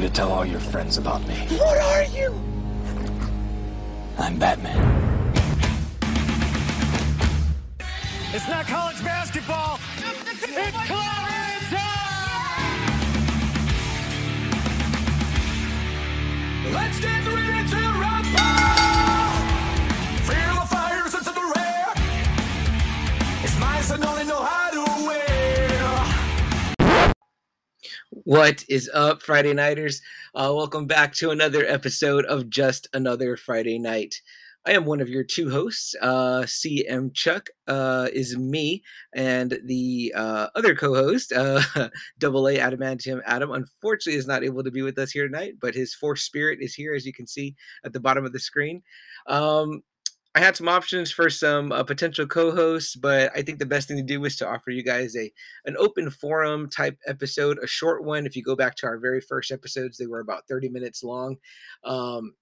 you to tell all your friends about me. What are you? I'm Batman. It's not college basketball. It's Clarence! Let's get ready to rumble! Feel the fires into the rear. It's mice and only know how What is up, Friday Nighters? Uh, welcome back to another episode of Just Another Friday Night. I am one of your two hosts. Uh, CM Chuck uh, is me, and the uh, other co-host, uh, Double A Adamantium Adam, unfortunately is not able to be with us here tonight, but his force spirit is here, as you can see at the bottom of the screen. Um, I had some options for some uh, potential co-hosts, but I think the best thing to do was to offer you guys a an open forum type episode, a short one. If you go back to our very first episodes, they were about 30 minutes long. Um,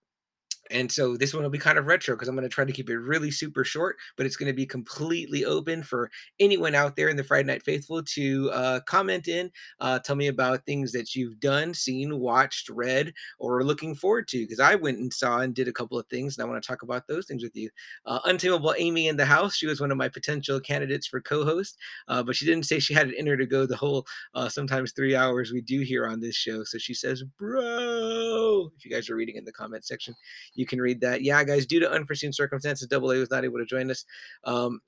and so this one will be kind of retro because I'm going to try to keep it really super short, but it's going to be completely open for anyone out there in the Friday Night Faithful to uh, comment in, uh, tell me about things that you've done, seen, watched, read, or looking forward to. Because I went and saw and did a couple of things, and I want to talk about those things with you. Uh, Untamable Amy in the house, she was one of my potential candidates for co-host, uh, but she didn't say she had it in her to go the whole uh, sometimes three hours we do here on this show. So she says, "Bro," if you guys are reading in the comment section you can read that. Yeah, guys, due to unforeseen circumstances, Double A was not able to join us. Um,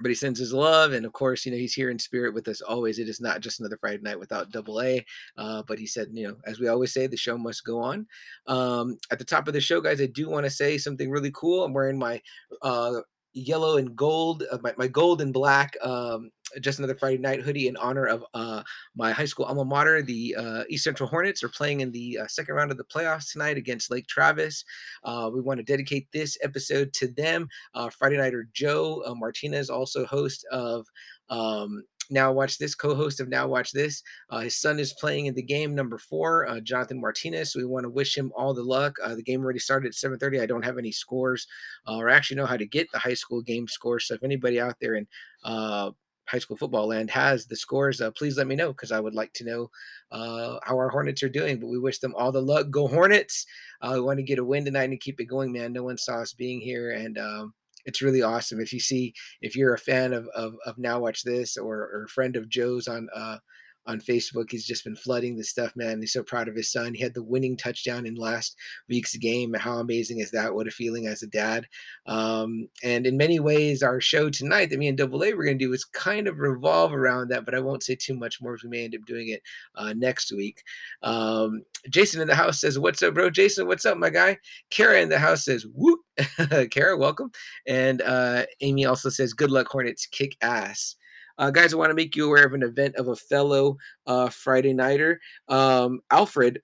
but he sends his love, and of course, you know he's here in spirit with us always. It is not just another Friday night without Double A. Uh, but he said, you know, as we always say, the show must go on. Um, at the top of the show, guys, I do want to say something really cool. I'm wearing my uh, yellow and gold, uh, my, my gold and black um, just another Friday night hoodie in honor of uh, my high school alma mater. The uh, East Central Hornets are playing in the uh, second round of the playoffs tonight against Lake Travis. Uh, we want to dedicate this episode to them. Uh, Friday Nighter Joe uh, Martinez, also host of. Um, now watch this co-host of now watch this uh, his son is playing in the game number four uh, jonathan martinez so we want to wish him all the luck uh, the game already started at 7.30 i don't have any scores or actually know how to get the high school game scores so if anybody out there in high school football land has the scores, uh, please let me know because I would like to know uh, how our Hornets are doing. But we wish them all the luck. Go Hornets! Uh, we want to get a win tonight and keep it going, man. No one saw us being here, and um, it's really awesome. If you see, if you're a fan of of, of Now Watch This or, or a friend of Joe's on uh, on Facebook. He's just been flooding the stuff, man. He's so proud of his son. He had the winning touchdown in last week's game. How amazing is that? What a feeling as a dad. Um, and in many ways, our show tonight that me and Double A we're going to do is kind of revolve around that, but I won't say too much more. We may end up doing it uh, next week. Um, Jason in the house says, "What's up, bro?" Jason, what's up, my guy? Kara in the house says, "Whoop." Kara, welcome. And uh, Amy also says, "Good luck, Hornets. Kick ass." Uh, guys, I want to make you aware of an event of a fellow uh, Friday Nighter, um, Alfred.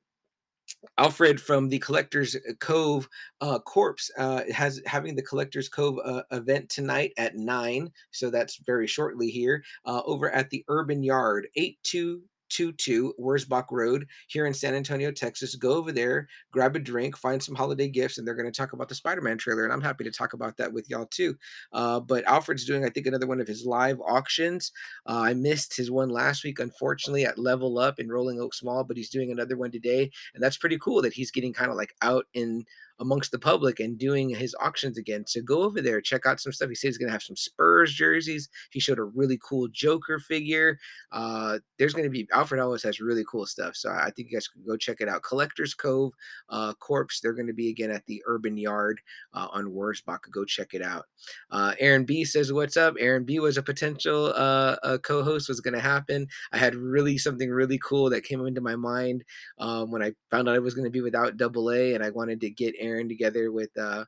Alfred from the Collectors Cove uh, Corpse uh, has having the Collectors Cove uh, event tonight at nine, so that's very shortly here uh, over at the Urban Yard, eight two 22 Wurzbach Road here in San Antonio, Texas. Go over there, grab a drink, find some holiday gifts, and they're going to talk about the Spider Man trailer. And I'm happy to talk about that with y'all too. Uh, but Alfred's doing, I think, another one of his live auctions. Uh, I missed his one last week, unfortunately, at Level Up in Rolling Oaks Mall, but he's doing another one today. And that's pretty cool that he's getting kind of like out in amongst the public and doing his auctions again. So go over there, check out some stuff. He said he's going to have some Spurs jerseys. He showed a really cool Joker figure. Uh, there's going to be Alfred always has really cool stuff. So I think you guys can go check it out. Collectors Cove uh, Corpse. They're going to be again at the Urban Yard uh, on Wurzbach. Go check it out. Uh, Aaron B says, "What's up?" Aaron B was a potential uh, co-host. Was going to happen. I had really something really cool that came into my mind um, when I found out I was going to be without Double A, and I wanted to get Aaron Aaron together with uh,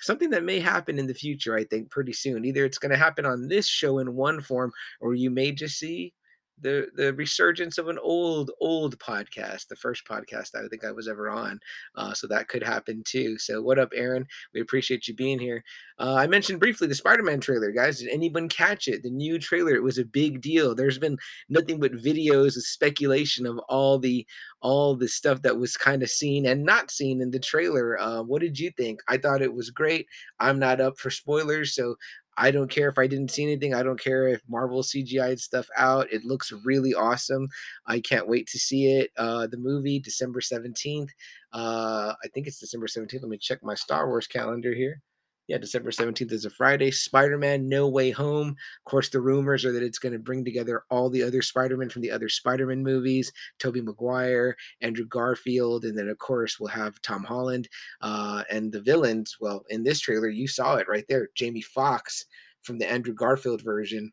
something that may happen in the future, I think, pretty soon. Either it's going to happen on this show in one form, or you may just see the the resurgence of an old old podcast the first podcast i think i was ever on uh, so that could happen too. So what up aaron? We appreciate you being here. Uh, i mentioned briefly the spider-man trailer guys. Did anyone catch it? The new trailer it was a big deal. There's been nothing but videos of speculation of all the all the stuff that was kind of seen and not seen in the trailer. Uh, what did you think? I thought it was great. I'm not up for spoilers so I don't care if I didn't see anything. I don't care if Marvel CGI stuff out. It looks really awesome. I can't wait to see it. Uh, the movie, December 17th. Uh, I think it's December 17th. Let me check my Star Wars calendar here yeah, December 17th is a Friday. Spider Man No Way Home. Of course, the rumors are that it's going to bring together all the other Spider Men from the other Spider Man movies Tobey Maguire, Andrew Garfield, and then, of course, we'll have Tom Holland. Uh, and the villains, well, in this trailer, you saw it right there Jamie Foxx from the Andrew Garfield version.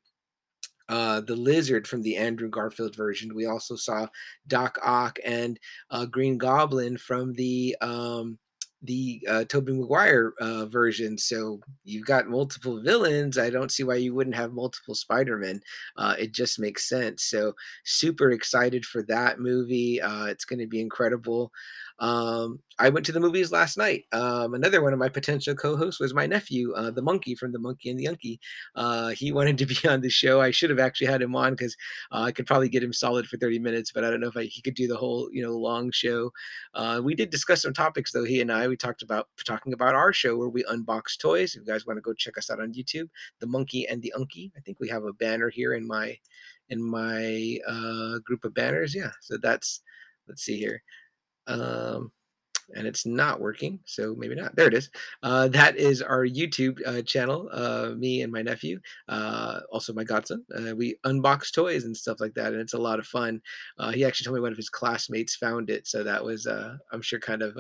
Uh, the lizard from the Andrew Garfield version. We also saw Doc Ock and uh, Green Goblin from the um, the uh, Tobey Maguire uh, version. So you've got multiple villains. I don't see why you wouldn't have multiple Spider-Men. Uh, it just makes sense. So super excited for that movie. Uh, it's going to be incredible. Um, I went to the movies last night. Um, another one of my potential co-hosts was my nephew, uh, the monkey from the Monkey and the Unky. Uh, he wanted to be on the show. I should have actually had him on because uh, I could probably get him solid for 30 minutes, but I don't know if I, he could do the whole you know long show. Uh, we did discuss some topics though. He and I we talked about talking about our show where we unbox toys. If you guys want to go check us out on YouTube, the Monkey and the Unky. I think we have a banner here in my in my uh, group of banners. Yeah, so that's let's see here um, and it's not working, so maybe not. There it is. Uh, that is our YouTube uh, channel. Uh, me and my nephew, uh, also my godson. Uh, we unbox toys and stuff like that, and it's a lot of fun. Uh, he actually told me one of his classmates found it, so that was, uh, I'm sure, kind of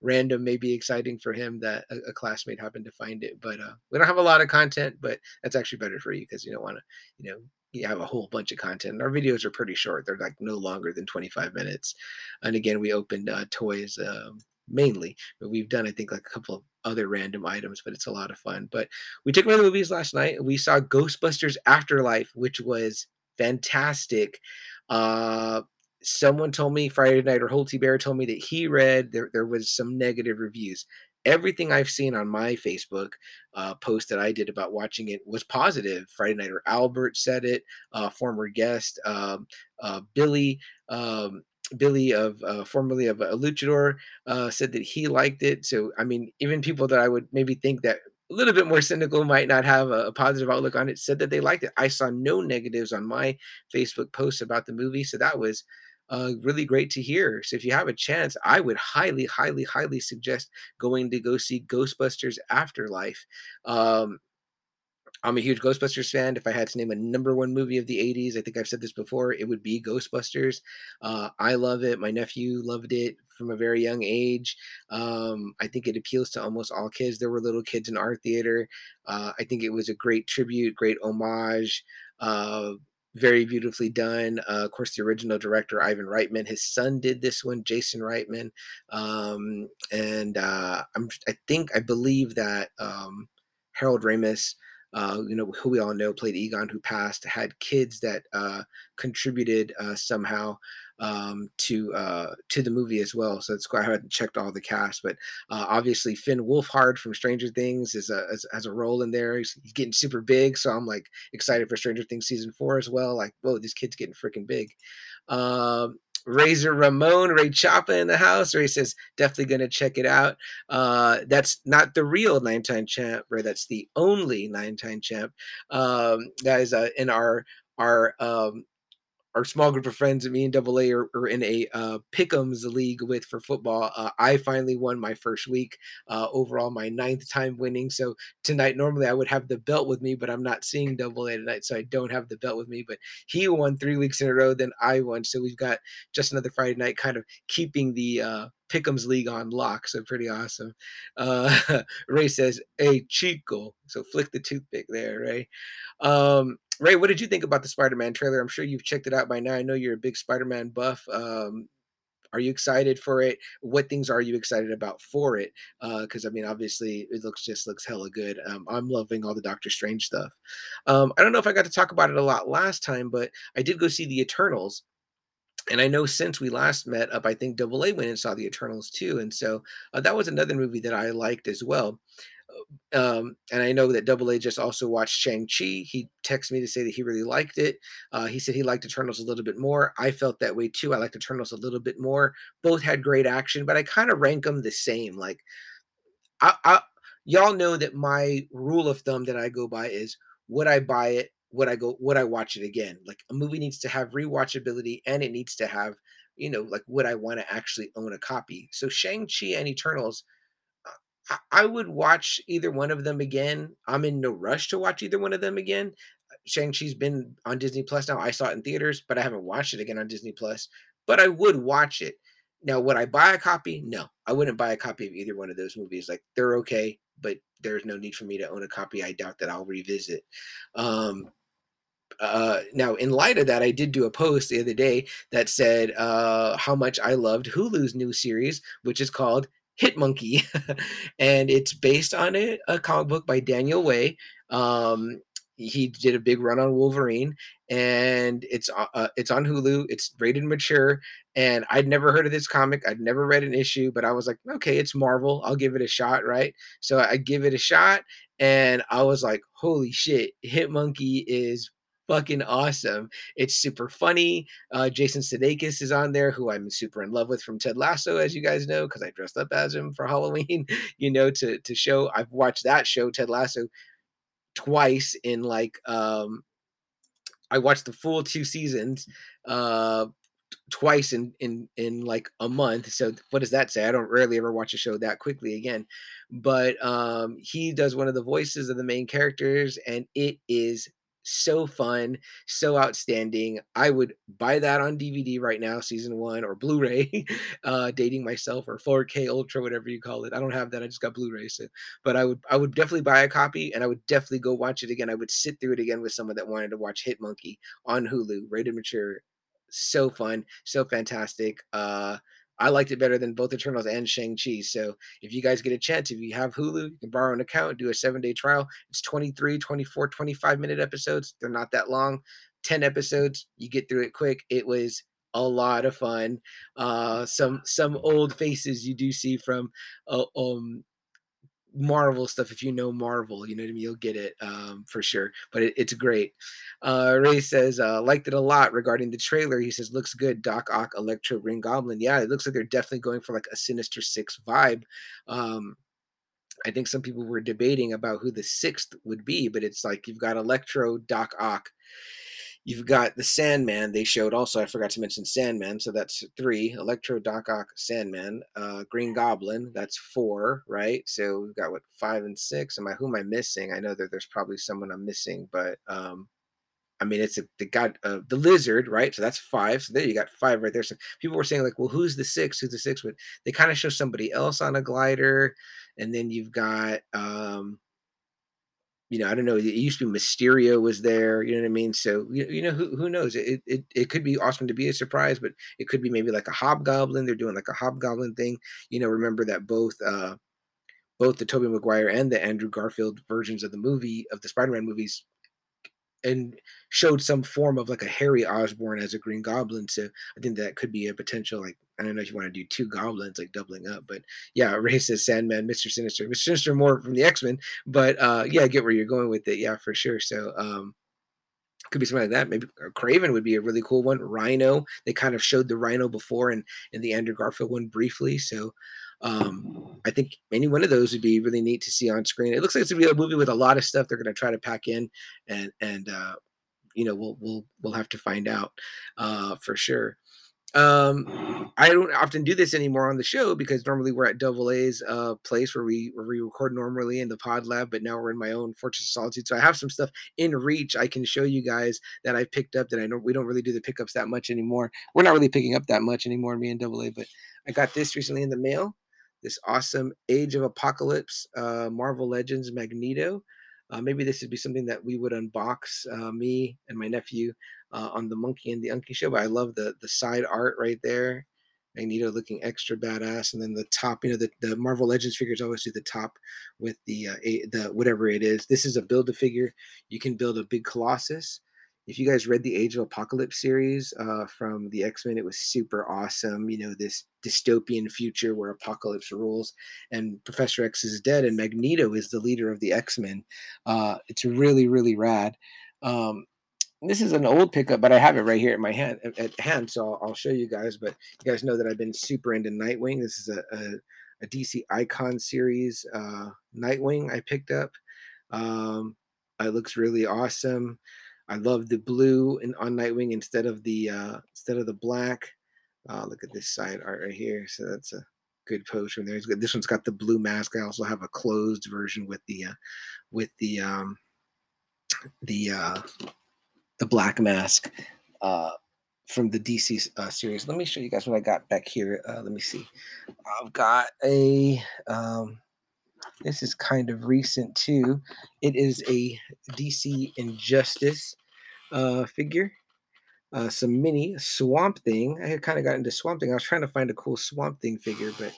random, maybe exciting for him that a, a, classmate happened to find it. But we don't have a lot of content, but that's actually better for you because you don't want to, you know, you have a whole bunch of content. And our videos are pretty short; they're like no longer than 25 minutes. And again, we opened uh, toys um, mainly, but we've done I think like a couple of other random items. But it's a lot of fun. But we took one of the movies last night. We saw Ghostbusters Afterlife, which was fantastic. Uh, someone told me Friday night or Holty Bear told me that he read there there was some negative reviews everything I've seen on my Facebook uh, post that I did about watching it was positive. Friday Night or Albert said it. Uh, former guest um, uh, Billy. Um, Billy of uh, formerly of a Luchador uh, said that he liked it. So I mean, even people that I would maybe think that a little bit more cynical might not have a, a, positive outlook on it said that they liked it. I saw no negatives on my Facebook posts about the movie, so that was uh, really great to hear. So if you have a chance, I would highly, highly, highly suggest going to go see Ghostbusters Afterlife. Um, I'm a huge Ghostbusters fan. If I had to name a number one movie of the 80s, I think I've said this before, it would be Ghostbusters. Uh, I love it. My nephew loved it from a very young age. Um, I think it appeals to almost all kids. There were little kids in our theater. Uh, I think it was a great tribute, great homage. Uh, very beautifully done. Uh, of course, the original director Ivan Reitman, his son did this one, Jason Reitman, um, and uh, I'm I think I believe that um, Harold Ramis. Uh, you know, who we all know played Egon, who passed, had kids that uh, contributed uh, somehow um, to uh, to the movie as well. So it's quite, I haven't checked all the cast, but uh, obviously Finn Wolfhard from Stranger Things is a is, has a role in there. He's, he's, getting super big, so I'm like excited for Stranger Things season four as well. Like, whoa, this kid's getting freaking big. Um, Razor Ramon, Ray Choppa in the house, he says definitely gonna check it out. Uh, that's not the real nine time champ, Ray. That's the only nine time champ. Um, that is uh, in our our um, our small group of friends, me and Double A are, are in a uh, league with for football. Uh, I finally won my first week, uh, overall my ninth time winning. So tonight, normally I would have the belt with me, but I'm not seeing Double A tonight, so I don't have the belt with me. But he won three weeks in a row, then I won. So we've got just another Friday night, kind of keeping the uh, League on lock, so pretty awesome. Uh, Ray says, "Hey Chico," so flick the toothpick there, Ray. Um, Ray, what did you think about the Spider-Man trailer? I'm sure you've checked it out by now. I know you're a big Spider-Man buff. Um, are you excited for it? What things are you excited about for it? Because uh, I mean, obviously, it looks just looks hella good. Um, I'm loving all the Doctor Strange stuff. Um, I don't know if I got to talk about it a lot last time, but I did go see the Eternals and I know since we last met up, I think Double A went and saw the Eternals too, and so uh, that was another movie that I liked as well. Um, and I know that Double A just also watched Shang Chi. He texted me to say that he really liked it. Uh, he said he liked Eternals a little bit more. I felt that way too. I liked Eternals a little bit more. Both had great action, but I kind of rank them the same. Like, I, I y'all know that my rule of thumb that I go by is would I buy it? Would I go? Would I watch it again? Like a movie needs to have rewatchability and it needs to have, you know, like would I want to actually own a copy? So Shang Chi and Eternals, I, would watch either one of them again. I'm in no rush to watch either one of them again. Shang Chi's been on Disney Plus now. I saw it in theaters, but I haven't watched it again on Disney Plus. But I would watch it. Now, would I buy a copy? No, I wouldn't buy a copy of either one of those movies. Like they're okay, but there's no need for me to own a copy. I doubt that I'll revisit. Um, uh, now, in light of that, I did do a post the other day that said uh, how much I loved Hulu's new series, which is called Hit Monkey, and it's based on a, a, comic book by Daniel Way. Um, he did a big run on Wolverine, and it's uh, uh, it's on Hulu. It's rated mature, and I'd never heard of this comic. I'd never read an issue, but I was like, okay, it's Marvel. I'll give it a shot, right? So I give it a shot, and I was like, holy shit, Hit Monkey is fucking awesome. It's super funny. Uh, Jason Sudeikis is on there, who I'm super in love with from Ted Lasso, as you guys know, because I dressed up as him for Halloween. You know, to to show I've watched that show, Ted Lasso, twice in like um I watched the full two seasons uh twice in in in like a month so what does that say i don't rarely ever watch a show that quickly again but um he does one of the voices of the main characters and it is so fun, so outstanding. I would buy that on DVD right now, season one or Blu-ray, uh, dating myself or 4K Ultra, whatever you call it. I don't have that. I just got Blu-ray. So, but I would I would definitely buy a copy and I would definitely go watch it again. I would sit through it again with someone that wanted to watch Hit Monkey on Hulu, rated mature. So fun, so fantastic. Uh I liked it better than both Eternals and Shang-Chi. So if you guys get a chance, if you have Hulu, you can borrow an account, do a seven day trial. It's 23, 24, 25 minute episodes. They're not that long. 10 episodes. You get through it quick. It was a lot of fun. Uh, some some old faces you do see from uh, um, Marvel stuff. If you know Marvel, you know what I mean. You'll get it um, for sure. But it, it's great. Uh, Ray says uh, liked it a lot regarding the trailer. He says looks good. Doc Ock, Electro, Green Goblin. Yeah, it looks like they're definitely going for like a Sinister Six vibe. Um, I think some people were debating about who the sixth would be, but it's like you've got Electro, Doc Ock, You've got the Sandman. They showed also. I forgot to mention Sandman. So that's three. Electro, Doc Ock, Sandman. Uh, Green Goblin. That's four, right? So we've got what five and six. Am I who am I missing? I know that there's probably someone I'm missing, but um, I mean it's a the god uh, the lizard, right? So that's five. So there you got five right there. So people were saying like, well, who's the six? Who's the six? But they kind of show somebody else on a glider, and then you've got um you know, I don't know. It used to be Mysterio was there. You know what I mean? So you, you know who who knows? It, it it could be awesome to be a surprise, but it could be maybe like a hobgoblin. They're doing like a hobgoblin thing. You know, remember that both uh both the Tobey Maguire and the Andrew Garfield versions of the movie of the Spider-Man movies and showed some form of like a Harry Osborn as a Green Goblin. So I think that could be a potential like I don't know if you want to do two goblins like doubling up, but yeah, racist Sandman, Mr. Sinister, Mr. Sinister more from the X-Men, but uh yeah, I get where you're going with it, yeah, for sure. So um could be something like that. Maybe Kraven would be a really cool one. Rhino, they kind of showed the Rhino before and in the Andrew Garfield one briefly. So um, I think any one of those would be really neat to see on screen. It looks like it's gonna be a movie with a lot of stuff they're gonna try to pack in, and and uh, you know we'll we'll we'll have to find out uh, for sure. Um, I don't often do this anymore on the show because normally we're at Double A's uh, place where we where we record normally in the Pod Lab, but now we're in my own Fortress of Solitude. So I have some stuff in reach I can show you guys that I picked up that I know we don't really do the pickups that much anymore. We're not really picking up that much anymore, me and Double A, but I got this recently in the mail this awesome Age of Apocalypse uh, Marvel Legends Magneto. Uh, maybe this would be something that we would unbox, uh, me and my nephew, uh, on the Monkey and the Unky show. But I love the the side art right there. Magneto looking extra badass, and then the top, you know, the, the Marvel Legends figures always do the top with the uh, a, the whatever it is. This is a build a figure. You can build a big Colossus, if you guys read the Age of Apocalypse series uh, from the X Men, it was super awesome. You know, this dystopian future where apocalypse rules, and Professor X is dead, and Magneto is the leader of the X Men. Uh, it's really, really rad. Um, this is an old pickup, but I have it right here at my hand at hand, so I'll, I'll, show you guys. But you guys know that I've been super into Nightwing. This is a, a a DC Icon series, uh, Nightwing. I picked up. Um, it looks really awesome. I love the blue and on Nightwing instead of the uh, instead of the black. Uh, look at this side art right here. So that's a good pose from there. This one's got the blue mask. I also have a closed version with the uh, with the um, the uh, the black mask uh, from the DC uh, series. Let me show you guys what I got back here. Uh, let me see. I've got a. Um, this is kind of recent too. It is a DC Injustice uh, figure. Uh, some mini Swamp Thing. I had kind of got into Swamp Thing. I was trying to find a cool Swamp Thing figure, but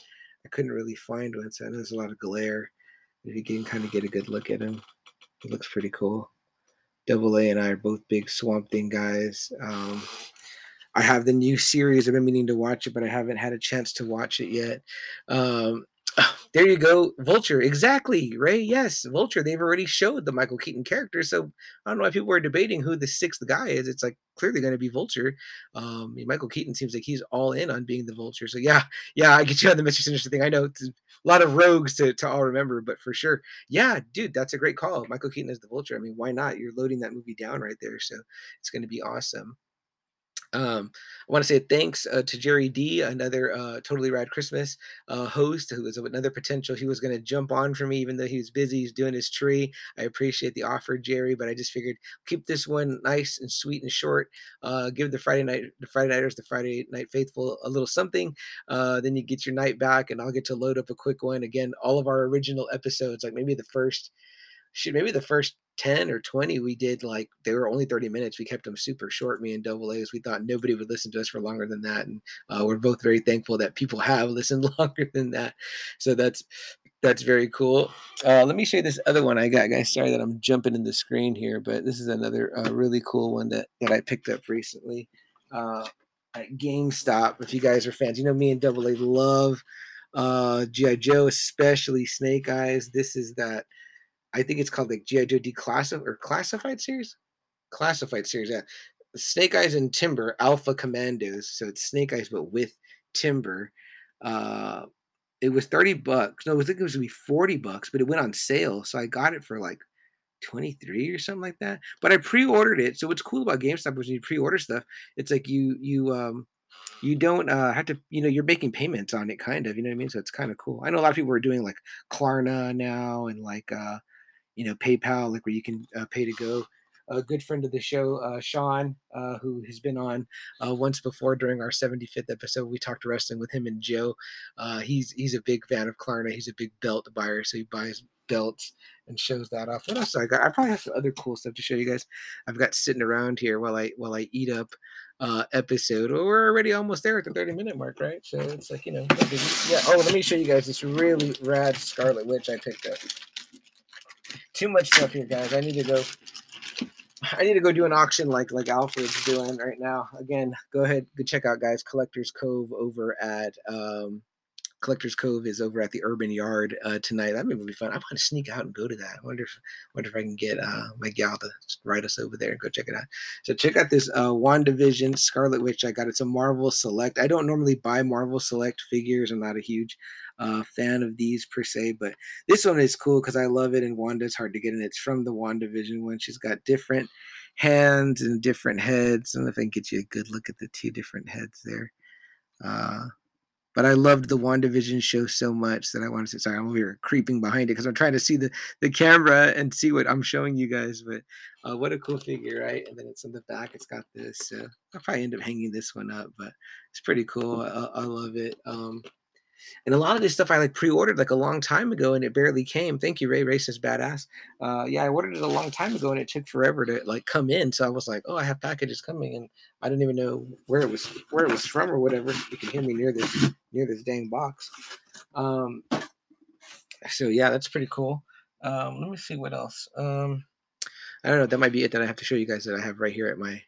I couldn't really find one. So I know there's a lot of glare. If you can kind of get a good look at him, it looks pretty cool. Double A and I are both big Swamp Thing guys. Um, I have the new series. I've been meaning to watch it, but I haven't had a chance to watch it yet. Um, there you go, Vulture. Exactly, Ray. Yes, Vulture. They've already showed the Michael Keaton character, so I don't know why people are debating who the sixth guy is. It's like clearly going to be Vulture. Um, Michael Keaton seems like he's all in on being the Vulture. So yeah, yeah, I get you on the Mr. Sinister thing. I know it's a lot of rogues to, to all remember, but for sure, yeah, dude, that's a great call. Michael Keaton as the Vulture. I mean, why not? You're loading that movie down right there, so it's going to be awesome. Um, I want to say thanks uh, to Jerry D, another uh, totally rad Christmas uh, host who was another potential. He was going to jump on for me, even though he was busy. He's doing his tree. I appreciate the offer, Jerry, but I just figured keep this one nice and sweet and short. Uh, give the Friday night, the Friday nighters, the Friday night faithful a little something. Uh, then you get your night back, and I'll get to load up a quick one. Again, all of our original episodes, like maybe the first, shoot, maybe the first 10 or 20 we did like they were only 30 minutes we kept them super short me and double a's we thought nobody would listen to us for longer than that and uh, we're both very thankful that people have listened longer than that so that's that's very cool. Uh, let me show you this other one i got guys sorry that i'm jumping in the screen here but this is another uh, really cool one that that i picked up recently uh, at gamestop if you guys are fans you know me and double a love uh gi joe especially snake eyes this is that I think it's called like GI Joe Declassified or Classified series. Classified series, yeah. Snake Eyes and Timber Alpha Commandos. So it's Snake Eyes but with Timber. Uh, it was thirty bucks. No, I think it was gonna be forty bucks, but it went on sale, so I got it for like 23 or something like that. But I pre-ordered it. So what's cool about GameStop is when you pre-order stuff, it's like you you um you don't uh, have to you know you're making payments on it kind of you know what i mean so it's kind of cool i know a lot of people are doing like klarna now and like uh you know PayPal, like where you can uh, pay to go. A good friend of the show, uh, Sean, uh, who has been on uh, once before during our 75th episode. We talked wrestling with him and Joe. Uh, he's he's a big fan of Klarna. He's a big belt buyer, so he buys belts and shows that off. What else I got? I probably have some other cool stuff to show you guys. I've got sitting around here while I while I eat up uh, episode. Well, we're already almost there at the 30 minute mark, right? So it's like, you know, yeah. Oh, let me show you guys this really rad Scarlet Witch I picked up too much stuff here, guys. I need to go. I need to go do an auction like like Alfred's doing right now. Again, go ahead, go check out guys. Collectors Cove over at um, Collectors Cove is over at the Urban Yard uh, tonight. That may be fun. I want to sneak out and go to that. I wonder if wonder if I can get uh, my gal to ride us over there and go check it out. So check out this uh, WandaVision Scarlet Witch. I got it's a Marvel Select. I don't normally buy Marvel Select figures. I'm not a huge uh, fan of these per se, but this one is cool because I love it. And Wanda's hard to get, and it's from the WandaVision one. She's got different hands and different heads. I don't know if I can get you a good look at the two different heads there. Uh, but I loved the WandaVision show so much that I wanted to. Sorry, I'm over here creeping behind it because I'm trying to see the, the camera and see what I'm showing you guys. But uh, what a cool figure, right? And then it's on the back. It's got this. So I'll probably end up hanging this one up, but it's pretty cool. I, I love it. Um, and a lot of this stuff I like pre-ordered like a long time ago and it barely came. Thank you, Ray Racist Badass. Uh, yeah, I ordered it a long time ago and it took forever to like come in. So I was like, oh, I have packages coming, and I didn't even know where it was where it was from or whatever. You can hear me near this near this dang box. Um, so yeah, that's pretty cool. Um, let me see what else. Um, I don't know. That might be it that I have to show you guys that I have right here at my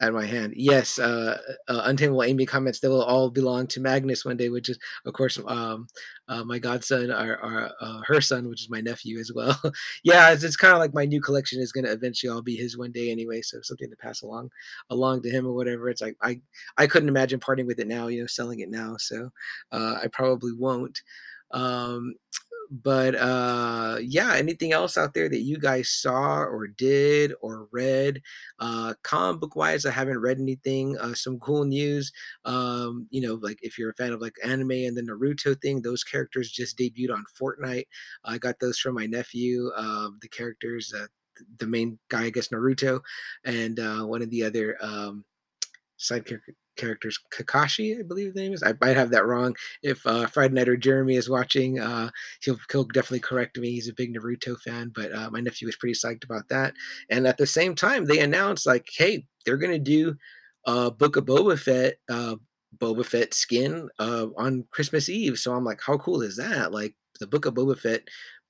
at my hand. Yes, uh, uh, Untamable Amy comments they will all belong to Magnus one day, which is, of course, um, uh, my godson, or uh, her son, which is my nephew as well. yeah, it's, it's kind of like my new collection is going to eventually all be his one day anyway. So something to pass along, along to him or whatever. It's like I, I couldn't imagine parting with it now, you know, selling it now. So uh, I probably won't. Um, but uh yeah anything else out there that you guys saw or did or read? Uh comic book wise i haven't read anything uh some cool news um you know like if you're a fan of like anime and the naruto thing those characters just debuted on fortnite. I got those from my nephew uh, the characters uh, the main guy i guess naruto and uh one of the other um side character characters Kakashi, I believe the name is. I might have that wrong. If uh, Friday Night or Jeremy is watching, uh, he'll, he'll definitely correct me. He's a big Naruto fan, but uh, my nephew was pretty psyched about that. And at the same time, they announced like, hey, they're gonna do uh, Book of Boba Fett, uh, Boba Fett skin uh, on Christmas Eve. So I'm like, how cool is that? Like the Book of Boba Fett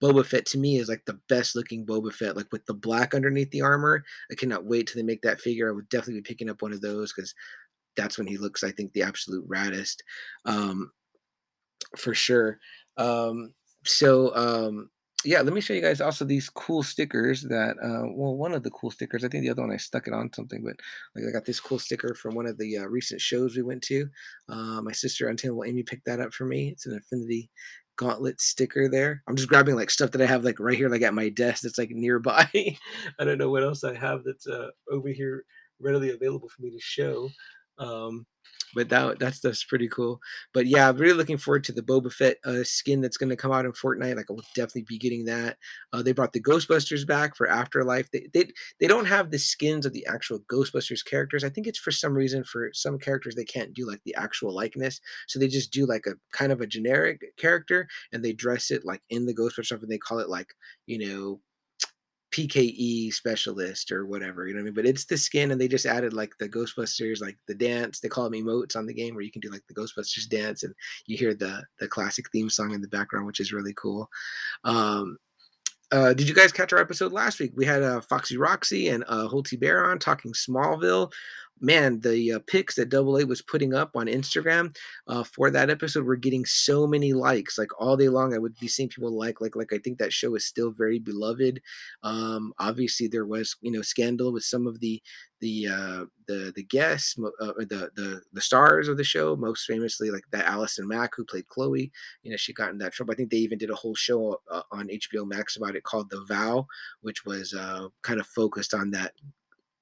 Boba Fett to me is like the best looking Boba Fett, like with the black underneath the armor. I cannot wait till they make that figure. I would definitely be picking up one of those because that's when he looks, I think, the absolute raddest, um, for sure. Um, so um, yeah, let me show you guys also these cool stickers that uh, well, one of the cool stickers. I think the other one I stuck it on something, but like I got this cool sticker from one of the uh, recent shows we went to. Uh, my sister Untamable Amy picked that up for me. It's an Infinity Gauntlet sticker there. I'm just grabbing like stuff that I have like right here, like at my desk. That's like nearby. I don't know what else I have that's uh, over here readily available for me to show. Um, but that that's that's pretty cool. But yeah, I'm really looking forward to the Boba Fett uh, skin that's going to come out in Fortnite. Like I will definitely be getting that. Uh, they brought the Ghostbusters back for Afterlife. They, they they don't have the skins of the actual Ghostbusters characters. I think it's for some reason for some characters they can't do like the actual likeness, so they just do like a kind of a generic character and they dress it like in the Ghostbusters stuff and they call it like you know PKE specialist or whatever, you know what I mean? But it's the skin, and they just added like the Ghostbusters, like the dance. They call them emotes on the game, where you can do like the Ghostbusters dance, and you hear the the classic theme song in the background, which is really cool. Um, uh, did you guys catch our episode last week? We had uh, Foxy Roxy and uh, Holty Bear on talking Smallville man, the uh, pics that Double A was putting up on Instagram uh, for that episode were getting so many likes. Like all day long, I would be seeing people like, like, like. I think that show is still very beloved. Um, obviously, there was you know scandal with some of the the uh, the the guests, uh, the the the stars of the show. Most famously, like that Allison Mack who played Chloe. You know, she got in that trouble. I think they even did a whole show uh, on HBO Max about it called The Vow, which was uh, kind of focused on that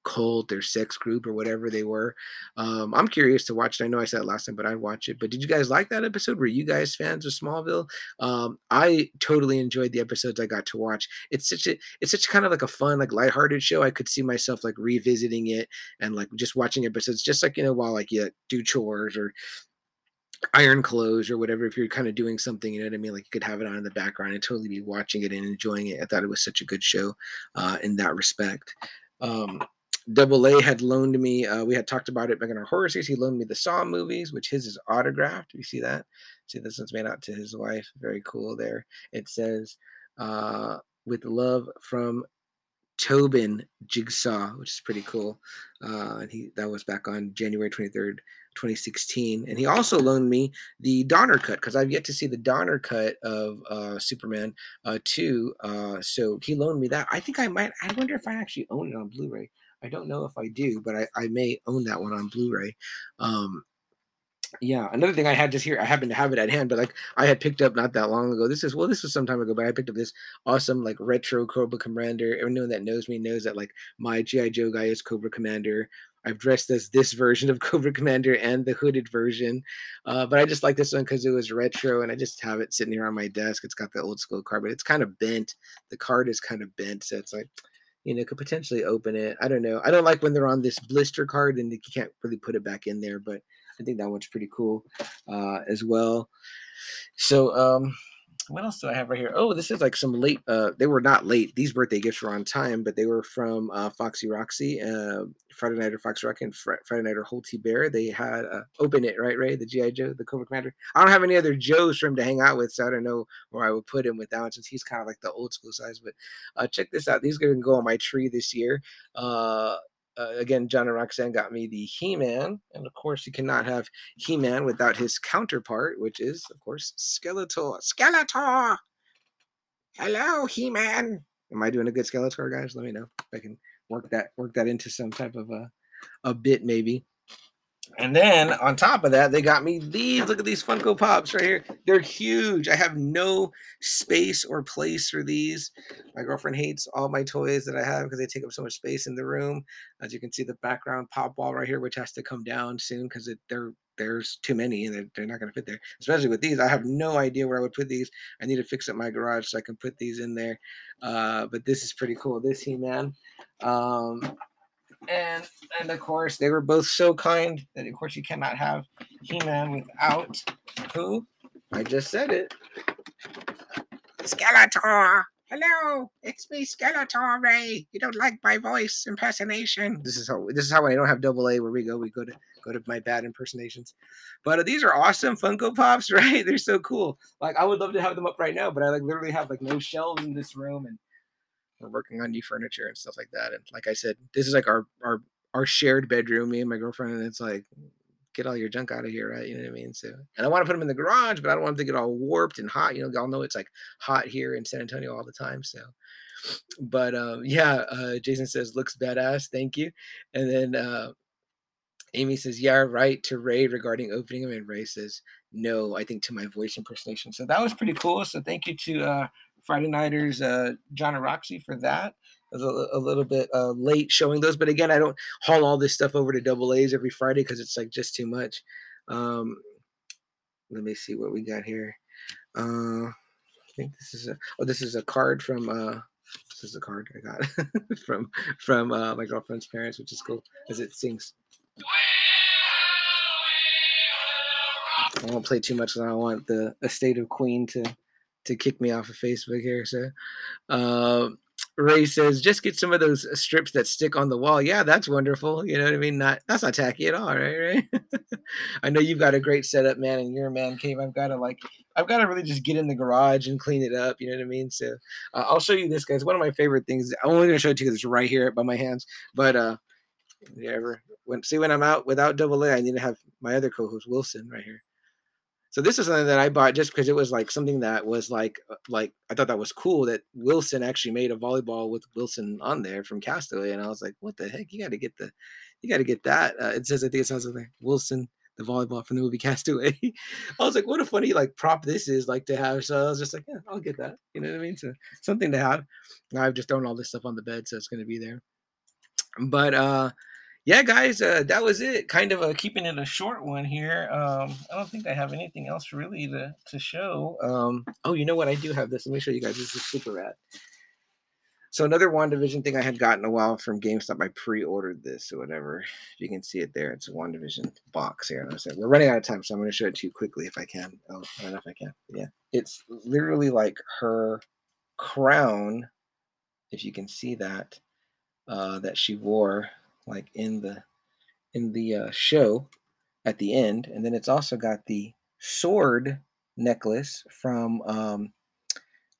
cult or sex group or whatever they were. Um, I'm curious to watch it. I know I said it last time, but I'd watch it. But did you guys like that episode? Were you guys fans of Smallville? Um, I totally enjoyed the episodes I got to watch. It's such a it's such kind of like a fun, like lighthearted show. I could see myself like revisiting it and like just watching episodes, just like you know, while like you do chores or iron clothes or whatever if you're kind of doing something you know what i mean like you could have it on in the background and totally be watching it and enjoying it i thought it was such a good show uh, in that respect um, Double A had loaned me. Uh, we had talked about it back in our horror series. He loaned me the Saw movies, which his is autographed. You see that? See, this one's made out to his wife. Very cool. There, it says, uh, "With love from Tobin Jigsaw," which is pretty cool. Uh, and he that was back on January twenty third, 2016. And he also loaned me the Donner cut because I've yet to see the Donner cut of uh, Superman uh, 2. Uh, so he loaned me that. I think I might, I wonder if I actually own it on Blu ray. I don't know if I do, but I, I may own that one on Blu-ray. Um, yeah, another thing I had just here, I happen to have it at hand, but like I had picked up not that long ago. This is well, this was some time ago, but I picked up this awesome like retro Cobra Commander. Everyone that knows me knows that like my GI Joe guy is Cobra Commander. I've dressed as this version of Cobra Commander and the hooded version, uh, but I just like this one because it was retro, and I just have it sitting here on my desk. It's got the old school card, but it's kind of bent. The card is kind of bent, so it's like you know, could potentially open it. I don't know. I don't like when they're on this blister card and you can't really put it back in there, but I think that one's pretty cool uh, as well. So, um, what else do I have right here? Oh, this is like some late. Uh, they were not late. These birthday gifts were on time, but they were from uh, Foxy Roxy, uh, Friday Night or Foxy Roxy, and Fr- Friday Night or Holty Bear. They had uh, open it right, Ray, the GI Joe, the Cobra Commander. I don't have any other Joes for him to hang out with, so I don't know where I would put him with that one since he's kind of like the old school size. But uh, check this out. These are gonna go on my tree this year. Uh, uh, again, John and Roxanne got me the He Man, and of course, you cannot have He Man without his counterpart, which is, of course, Skeletor. Skeletor! Hello, He Man! Am I doing a good Skeletor, guys? Let me know I can work that work that into some type of a, a bit, maybe. And then on top of that, they got me these. Look at these Funko Pops right here. They're huge. I have no space or place for these. My girlfriend hates all my toys that I have because they take up so much space in the room. As you can see, the background pop wall right here, which has to come down soon because they're there's too many and they're, they're not going to fit there. Especially with these, I have no idea where I would put these. I need to fix up my garage so I can put these in there. Uh, but this is pretty cool. This He-Man. Um, and and of course they were both so kind that of course you cannot have He-Man without who? I just said it. Skeletor. Hello, it's me, Skeletor Ray. You don't like my voice impersonation. This is how this is how I don't have double A where we go. We go to go to my bad impersonations. But uh, these are awesome Funko Pops, right? They're so cool. Like I would love to have them up right now, but I like literally have like no shelves in this room and we're working on new furniture and stuff like that. And like I said, this is like our our our shared bedroom, me and my girlfriend, and it's like get all your junk out of here, right? You know what I mean? So, and I want to put them in the garage, but I don't want them to get all warped and hot. You know, y'all know it's like hot here in San Antonio all the time. So, but um, yeah, uh, Jason says looks badass. Thank you. And then uh, Amy says, yeah, right to Ray regarding opening them. And Ray says, no, I think to my voice impersonation. So that was pretty cool. So thank you to uh, Friday Nighters, uh, John and Roxy for that. A, a little bit uh, late showing those, but again, I don't haul all this stuff over to double A's every Friday because it's like just too much. Um, let me see what we got here. Uh, I think this is a oh, this is a card from uh, this is a card I got from from uh, my girlfriend's parents, which is cool as it sings. I won't play too much because I don't want the estate of Queen to to kick me off of Facebook here. So, uh, Ray says, just get some of those strips that stick on the wall. Yeah, that's wonderful. You know what I mean? Not that's not tacky at all, right? Right. I know you've got a great setup, man, and you're a man cave. I've got to like, I've got to really just get in the garage and clean it up. You know what I mean? So, uh, I'll show you this, guys. One of my favorite things. I'm only gonna show it to you because it's right here by my hands. But uh, ever when see when I'm out without double A, I need to have my other co-host Wilson right here. So this is something that I bought just because it was like something that was like uh, like I thought that was cool that Wilson actually made a volleyball with Wilson on there from Castaway, and I was like, what the heck? You got to get the, you got to get that. Uh, it says I think it sounds like Wilson the volleyball from the movie Castaway. I was like, what a funny like prop this is like to have. So I was just like, yeah, I'll get that. You know what I mean? So something to have. I've just thrown all this stuff on the bed, so it's gonna be there. But uh yeah, guys, uh, that was it. Kind of a, keeping it a short one here. Um, I don't think I have anything else really to, to show. Um, oh, you know what? I do have this. Let me show you guys. This is super rad. So another WandaVision thing I had gotten a while from GameStop. I pre-ordered this or whatever. You can see it there. It's a WandaVision box here. And I said we're running out of time, so I'm going to show it to you quickly if I can. Oh, I don't know if I can. Yeah, it's literally like her crown, if you can see that, uh, that she wore like in the in the uh, show at the end, and then it's also got the sword necklace from um,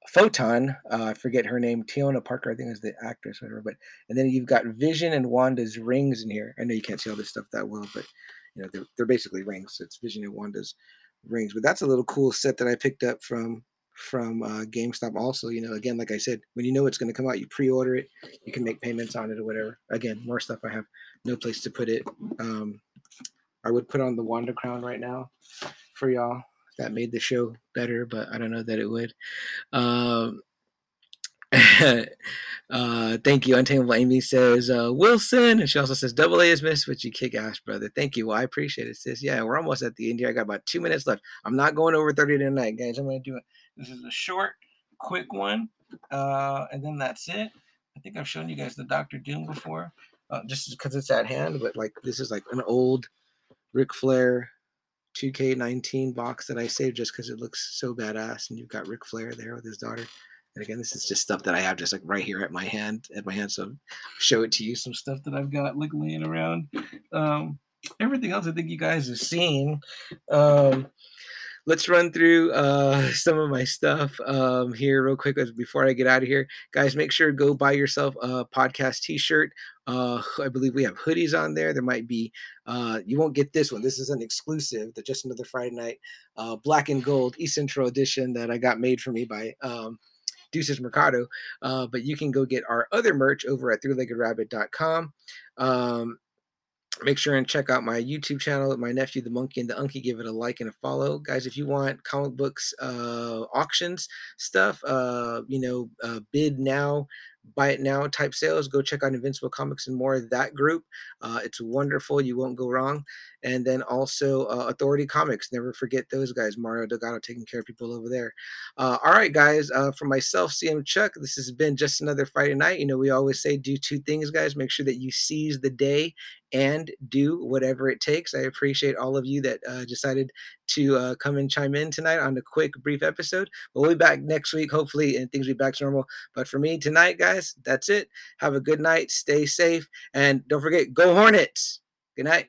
Photon. Uh, I forget her name, Teyonah Parker, I think is the actress, whatever. But and then you've got Vision and Wanda's rings in here. I know you can't see all this stuff that well, but you know they're they're basically rings. So it's Vision and Wanda's rings. But that's a little cool set that I picked up from from uh, GameStop. Also, you know, again, like I said, when you know it's going to come out, you pre-order it. You can make payments on it or whatever. Again, more stuff. I have no place to put it. Um, I would put on the Wanda crown right now for y'all. That made the show better, but I don't know that it would. Um, uh, thank you. Untamable Amy says uh, Wilson, and she also says double A is missed, but you kick ass, brother. Thank you. Well, I appreciate it, sis. Yeah, we're almost at the end here. I got about two minutes left. I'm not going over 30 tonight, guys. I'm gonna do it. This is a short, quick one, uh, and then that's it. I think I've shown you guys the Doctor Doom before, uh, just because it's at hand. But like, this is like an old Ric Flair 2K19 box that I saved just because it looks so badass, and you've got Ric Flair there with his daughter. And again, this is just stuff that I have just like right here at my hand, at my hand. So show it to you some stuff that I've got like laying around. Um, everything else I think you guys have seen. Um, let's run through uh, some of my stuff um, here real quick before I get out of here. Guys, make sure to go buy yourself a podcast t-shirt. Uh, I believe we have hoodies on there. There might be, uh, you won't get this one. This is an exclusive, the Just Another Friday Night uh, Black and Gold East Central edition that I got made for me by um, Deuces Mercado. Uh, but you can go get our other merch over at threelegedrabbit.com. Um, make sure and check out my YouTube channel, my nephew, the monkey and the unky. Give it a like and a follow, guys. If you want comic books, uh, auctions stuff, uh, you know, uh, bid now, buy it now type sales, go check out Invincible Comics and more. That group, uh, it's wonderful. You won't go wrong. And then also uh, Authority Comics. Never forget those guys. Mario Delgado taking care of people over there. Uh, all right, guys. Uh, for myself, CM Chuck, this has been just another Friday night. You know, we always say do two things, guys. Make sure that you seize the day and do whatever it takes. I appreciate all of you that uh, decided to uh, come and chime in tonight on a quick, brief episode. We'll be back next week, hopefully, and things will be back to normal. But for me tonight, guys, that's it. Have a good night. Stay safe. And don't forget, go Hornets. Good night.